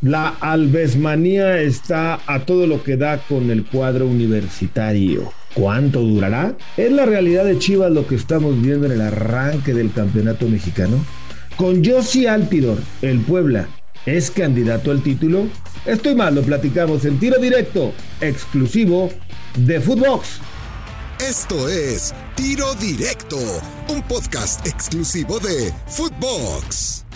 La albesmanía está a todo lo que da con el cuadro universitario. ¿Cuánto durará? ¿Es la realidad de Chivas lo que estamos viendo en el arranque del campeonato mexicano? Con Josi Altidor, el Puebla, ¿es candidato al título? Estoy mal, lo platicamos en tiro directo, exclusivo de Footbox. Esto es Tiro Directo, un podcast exclusivo de Footbox.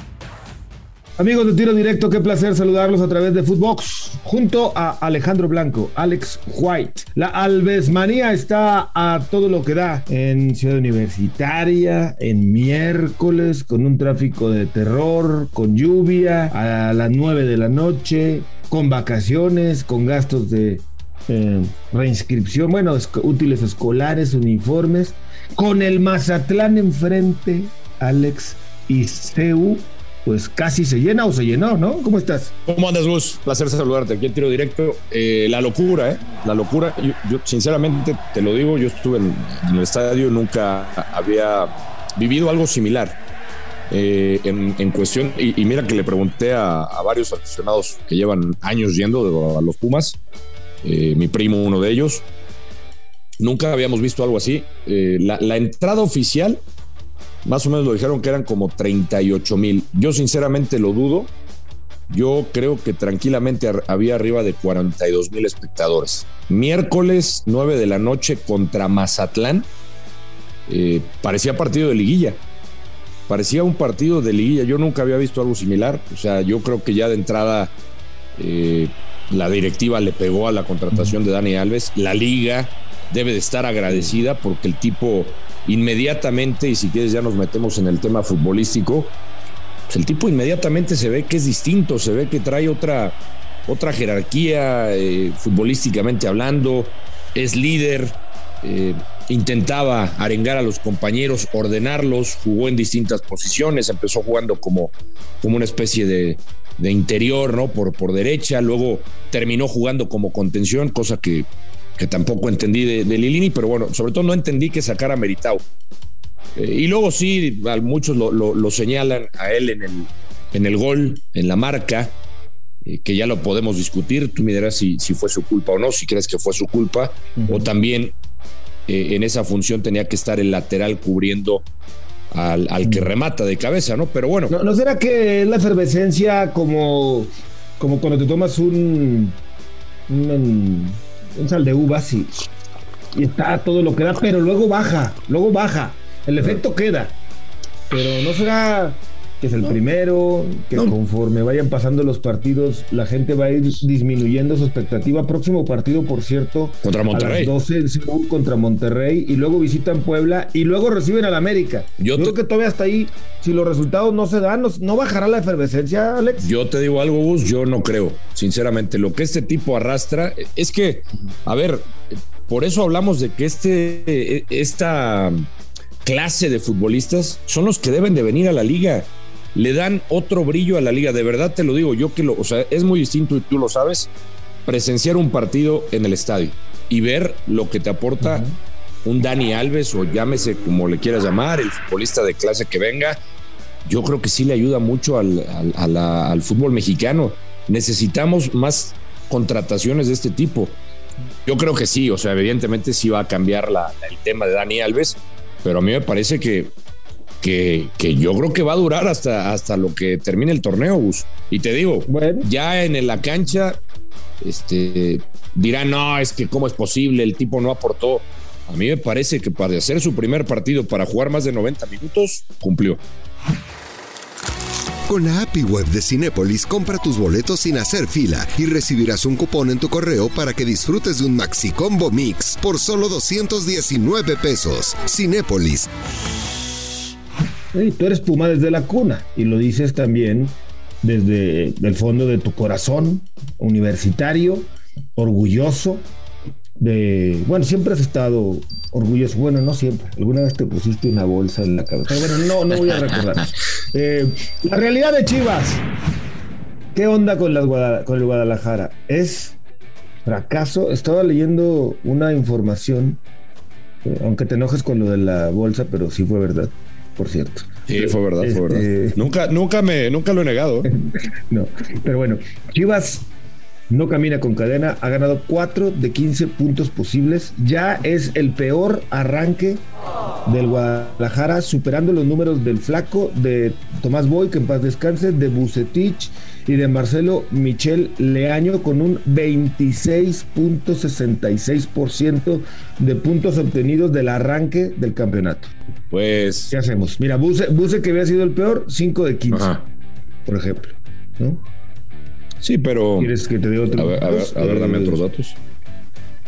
Amigos de Tiro Directo, qué placer saludarlos a través de Footbox, junto a Alejandro Blanco, Alex White. La Alvesmanía está a todo lo que da en Ciudad Universitaria, en miércoles, con un tráfico de terror, con lluvia, a las 9 de la noche, con vacaciones, con gastos de eh, reinscripción, bueno, útiles escolares, uniformes, con el Mazatlán enfrente, Alex y pues casi se llena o se llenó, ¿no? ¿Cómo estás? ¿Cómo andas, Gus? Placer saludarte. Aquí en tiro directo. Eh, la locura, ¿eh? La locura. Yo, sinceramente, te lo digo, yo estuve en, el estadio, nunca había vivido algo similar. Eh, en, cuestión, y, mira que le pregunté a, varios aficionados que llevan años yendo a los Pumas, eh, mi primo uno de ellos, nunca habíamos visto algo así. La entrada oficial más o menos lo dijeron que eran como 38 mil. Yo sinceramente lo dudo. Yo creo que tranquilamente había arriba de 42 mil espectadores. Miércoles 9 de la noche contra Mazatlán. Eh, parecía partido de liguilla. Parecía un partido de liguilla. Yo nunca había visto algo similar. O sea, yo creo que ya de entrada eh, la directiva le pegó a la contratación de Dani Alves. La liga debe de estar agradecida porque el tipo inmediatamente, y si quieres ya nos metemos en el tema futbolístico, pues el tipo inmediatamente se ve que es distinto, se ve que trae otra, otra jerarquía eh, futbolísticamente hablando, es líder, eh, intentaba arengar a los compañeros, ordenarlos, jugó en distintas posiciones, empezó jugando como, como una especie de, de interior, ¿no? Por, por derecha, luego terminó jugando como contención, cosa que que tampoco entendí de, Lilini, pero bueno, sobre todo no entendí que sacara Meritao. Eh, y luego sí, muchos lo, señalan a él en el, en el gol, en la marca, eh, que ya lo podemos discutir. Tú me dirás si, si fue su culpa o no, si crees que fue su culpa, o también eh, en esa función tenía que estar el lateral cubriendo al, que remata de cabeza, ¿no? Pero bueno. ¿No, será que es la efervescencia como, como cuando te tomas un, un un sal de uvas y, y está todo lo que da, pero luego baja, luego baja. El efecto queda. Pero no será que es el primero, que conforme vayan pasando los partidos, la gente va a ir disminuyendo su expectativa. Próximo partido, por cierto, contra Monterrey. A las 12 contra Monterrey y luego visitan Puebla y luego reciben al América. Yo, creo que todavía hasta ahí, si los resultados no se dan, no, bajará la efervescencia, Alex. Yo te digo algo, Gus, yo no creo, sinceramente. Lo que este tipo arrastra es que, a ver, por eso hablamos de que este, esta clase de futbolistas son los que deben de venir a la liga le dan otro brillo a la liga. De verdad te lo digo, yo que lo, o sea, es muy distinto y tú lo sabes, presenciar un partido en el estadio y ver lo que te aporta un Dani Alves o llámese como le quieras llamar, el futbolista de clase que venga. Yo creo que sí le ayuda mucho al, al, fútbol mexicano. Necesitamos más contrataciones de este tipo. Yo creo que sí, o sea, evidentemente sí va a cambiar el tema de Dani Alves, pero a mí me parece que que, yo creo que va a durar hasta, hasta lo que termine el torneo, Gus. Y te digo, ya en la cancha, este, dirán, no, es que cómo es posible, el tipo no aportó. A mí me parece que para hacer su primer partido, para jugar más de 90 minutos, cumplió. Con la API web de Cinépolis, compra tus boletos sin hacer fila y recibirás un cupón en tu correo para que disfrutes de un Maxi Combo Mix por solo 219 pesos. Cinépolis tú eres Puma desde la cuna y lo dices también desde el fondo de tu corazón, universitario, orgulloso de, bueno, siempre has estado orgulloso, bueno, no siempre, alguna vez te pusiste una bolsa en la cabeza, pero bueno, no, no voy a recordar. Eh, la realidad de Chivas, ¿qué onda con, las con el Guadalajara? ¿Es fracaso? Estaba leyendo una información, eh, aunque te enojes con lo de la bolsa, pero sí fue verdad por cierto. Sí, fue verdad, fue verdad. Este, nunca, nunca, me, nunca lo he negado. no, pero bueno, Chivas no camina con cadena, ha ganado 4 de 15 puntos posibles, ya es el peor arranque del Guadalajara, superando los números del Flaco, de Tomás Boy, que en paz descanse, de Bucetich y de Marcelo Michel Leaño con un 26.66% de puntos obtenidos del arranque del campeonato. Pues. ¿Qué hacemos? Mira, Buse, que había sido el peor, 5 de 15, por ejemplo. ¿no? Sí, pero. ¿Quieres que te dé otro? A ver, a ver, dame otros datos.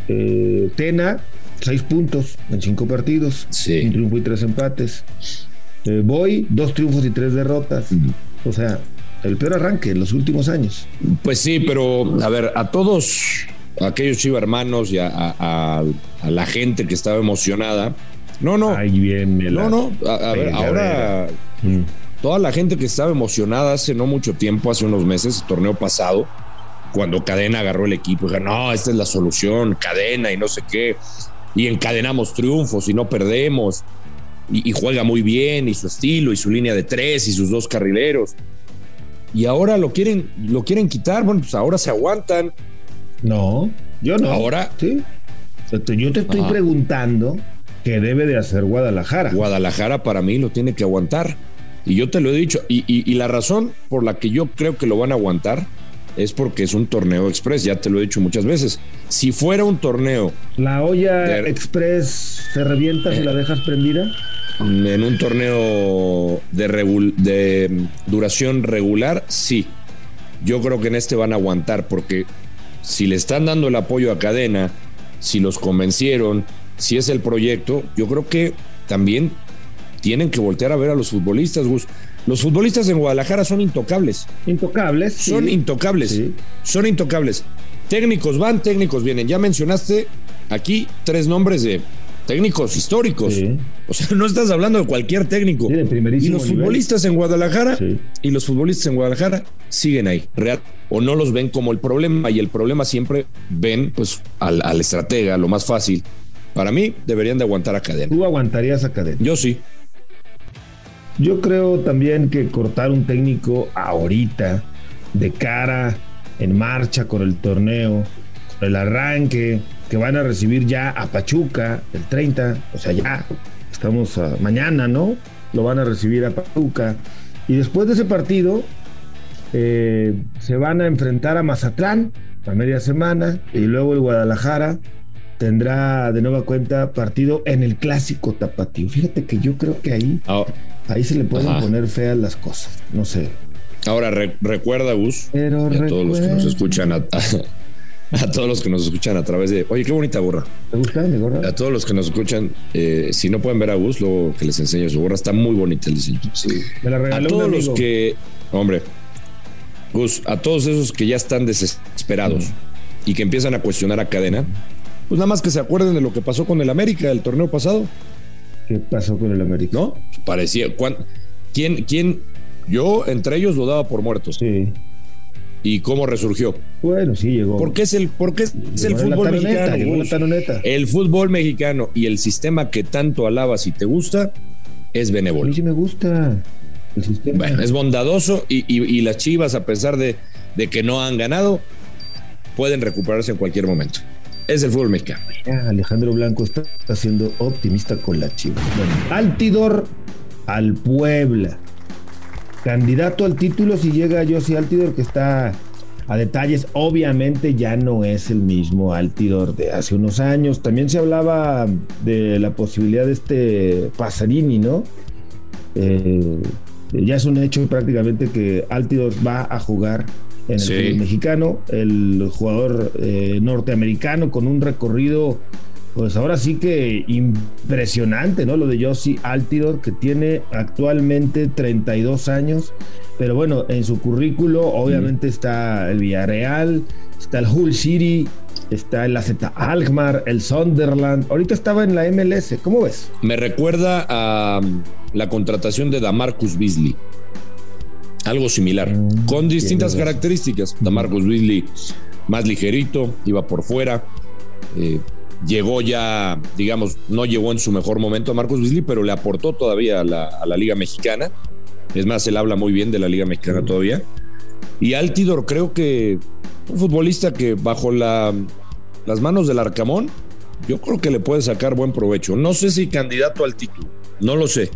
Eh, Tena, seis puntos en cinco partidos. Sí. Un triunfo y tres empates. Eh, Boy, dos triunfos y tres derrotas. O sea, el peor arranque en los últimos años. Pues sí, pero a ver, a todos aquellos chiva hermanos y a, la gente que estaba emocionada. No, no. Ay, bien, No, no. A, ver, ahora. Mm toda la gente que estaba emocionada hace no mucho tiempo, hace unos meses, el torneo pasado, cuando Cadena agarró el equipo, dijo, no, esta es la solución, Cadena y no sé qué, y encadenamos triunfos y no perdemos, y, juega muy bien, y su estilo, y su línea de tres, y sus dos carrileros. Y ahora lo quieren, lo quieren quitar, bueno, pues ahora se aguantan. No, yo no. Ahora. Sí. Yo te estoy preguntando qué debe de hacer Guadalajara. Guadalajara para mí lo tiene que aguantar. Y yo te lo he dicho, y, la razón por la que yo creo que lo van a aguantar es porque es un torneo express, ya te lo he dicho muchas veces. Si fuera un torneo... ¿La olla express se revienta si la eh, dejas prendida? En un torneo de, de duración regular, sí. Yo creo que en este van a aguantar porque si le están dando el apoyo a cadena, si los convencieron, si es el proyecto, yo creo que también tienen que voltear a ver a los futbolistas, Gus. Los futbolistas en Guadalajara son intocables. Intocables. Son intocables. Son intocables. Técnicos van, técnicos vienen. Ya mencionaste aquí tres nombres de técnicos históricos. O sea, no estás hablando de cualquier técnico. y los futbolistas en Guadalajara y los futbolistas en Guadalajara siguen ahí, real o no los ven como el problema y el problema siempre ven pues al, al estratega, lo más fácil. Para mí deberían de aguantar a cadena. ¿Tú aguantarías a cadena? Yo sí. Yo creo también que cortar un técnico ahorita, de cara, en marcha con el torneo, con el arranque, que van a recibir ya a Pachuca el 30, o sea, ya estamos mañana, ¿no? Lo van a recibir a Pachuca. Y después de ese partido, eh, se van a enfrentar a Mazatlán a media semana y luego el Guadalajara tendrá de nueva cuenta partido en el clásico tapatío. Fíjate que yo creo que ahí ah, Ahí se le pueden poner feas las cosas, no sé. Ahora recuerda, Gus, Pero a todos los que nos escuchan, a, todos los que nos escuchan a través de, oye, qué bonita gorra. ¿Te gusta mi gorra? A todos los que nos escuchan, eh, si no pueden ver a Gus, luego que les enseñe su gorra, está muy bonita el diseño. Sí. Me la regaló a todos los que, hombre, Gus, a todos esos que ya están desesperados y que empiezan a cuestionar a cadena, pues nada más que se acuerden de lo que pasó con el América el torneo pasado. ¿Qué pasó con el América? ¿No? Parecía. ¿Quién, ¿Quién? Yo entre ellos lo daba por muertos. Sí. ¿Y cómo resurgió? Bueno, sí llegó. Porque es el, porque es, el fútbol mexicano. el fútbol mexicano y el sistema que tanto alabas y te gusta es benévolo. A mí sí me gusta. Bueno, es bondadoso y, las chivas, a pesar de, de que no han ganado, pueden recuperarse en cualquier momento es el fútbol mexicano. Alejandro Blanco está, siendo optimista con la Chivas. Altidor al Puebla. Candidato al título si llega Josie Altidor, que está a detalles. Obviamente ya no es el mismo Altidor de hace unos años. También se hablaba de la posibilidad de este Pasarini, ¿no? Eh, ya es un hecho prácticamente que Altidor va a jugar en el mexicano, el jugador eh, norteamericano con un recorrido, pues ahora sí que impresionante, ¿no? Lo de Josie Altidor, que tiene actualmente 32 años, pero bueno, en su currículo obviamente está el Villarreal, está el Hull City, está el AZ Alkmaar, el Sunderland, ahorita estaba en la MLS, ¿cómo ves? Me recuerda a la contratación de Damarcus Beasley algo similar, mm, con distintas características. Damarcus Beasley más ligerito, iba por fuera, eh, llegó ya, digamos, no llegó en su mejor momento a Marcos Beasley, pero le aportó todavía a la, Liga Mexicana. Es más, él habla muy bien de la Liga Mexicana todavía. Y Altidor creo que un futbolista que bajo la, las manos del Arcamón, yo creo que le puede sacar buen provecho. No sé si candidato al título, no lo sé.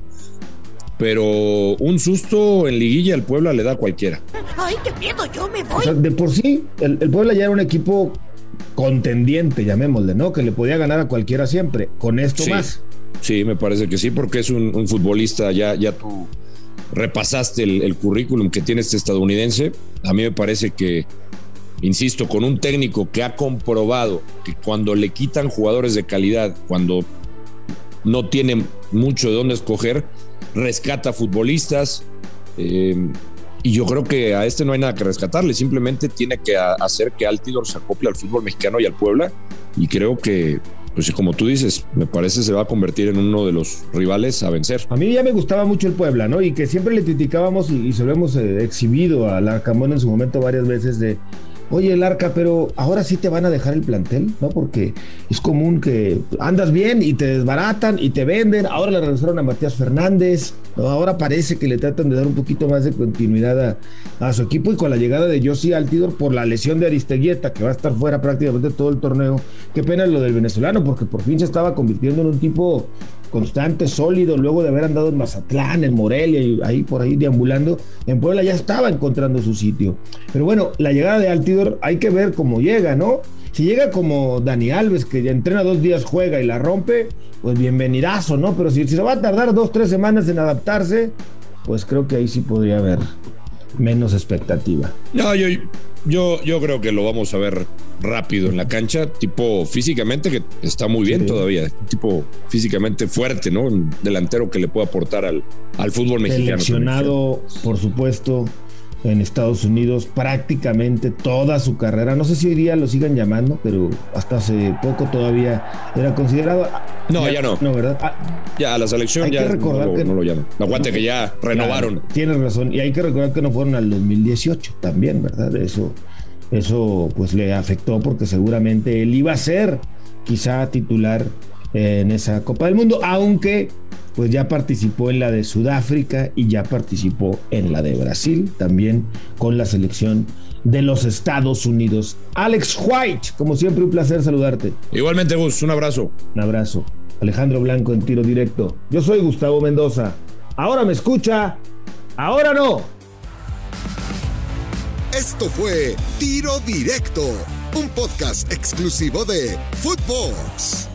Pero un susto en liguilla el Puebla le da a cualquiera. Ay, qué miedo, yo me voy. de por sí, el, el Puebla ya era un equipo contendiente, llamémosle, ¿no? Que le podía ganar a cualquiera siempre. Con esto más. Sí, me parece que sí, porque es un, futbolista, ya, ya tú repasaste el, currículum que tiene este estadounidense. A mí me parece que, insisto, con un técnico que ha comprobado que cuando le quitan jugadores de calidad, cuando no tiene mucho de dónde escoger, rescata futbolistas. Eh, y yo creo que a este no hay nada que rescatarle, simplemente tiene que hacer que Altidor se acople al fútbol mexicano y al Puebla. Y creo que, pues como tú dices, me parece se va a convertir en uno de los rivales a vencer. A mí ya me gustaba mucho el Puebla, ¿no? Y que siempre le criticábamos y, se lo hemos eh, exhibido a la Camón en su momento varias veces de oye, el arca, pero ahora sí te van a dejar el plantel, ¿no? Porque es común que andas bien y te desbaratan y te venden. Ahora le regresaron a Matías Fernández. Ahora parece que le tratan de dar un poquito más de continuidad a, su equipo. Y con la llegada de Josie Altidor por la lesión de Aristeguieta, que va a estar fuera prácticamente todo el torneo. Qué pena lo del venezolano, porque por fin se estaba convirtiendo en un tipo constante, sólido, luego de haber andado en Mazatlán, en Morelia y ahí por ahí deambulando, en Puebla ya estaba encontrando su sitio. Pero bueno, la llegada de Altidor hay que ver cómo llega, ¿no? Si llega como Dani Alves, que ya entrena dos días, juega y la rompe, pues bienvenidazo, ¿no? Pero si, si se va a tardar dos, tres semanas en adaptarse, pues creo que ahí sí podría haber menos expectativa. No, yo, yo, yo creo que lo vamos a ver rápido en la cancha, tipo físicamente que está muy bien todavía, tipo físicamente fuerte, ¿no? Un delantero que le puede aportar al, al fútbol mexicano. Seleccionado, por supuesto, en Estados Unidos prácticamente toda su carrera. No sé si hoy día lo sigan llamando, pero hasta hace poco todavía era considerado. No, ya, no. No, ¿verdad? Ah, ya, a la selección ya no, que, no, lo llaman. Aguante que ya renovaron. tienes razón. Y hay que recordar que no fueron al 2018 también, ¿verdad? Eso, eso pues le afectó porque seguramente él iba a ser quizá titular en esa Copa del Mundo, aunque pues ya participó en la de Sudáfrica y ya participó en la de Brasil, también con la selección de los Estados Unidos. Alex White, como siempre un placer saludarte. Igualmente Gus, un abrazo. Un abrazo. Alejandro Blanco en tiro directo. Yo soy Gustavo Mendoza. Ahora me escucha, ahora no. Esto fue Tiro Directo, un podcast exclusivo de Footbox.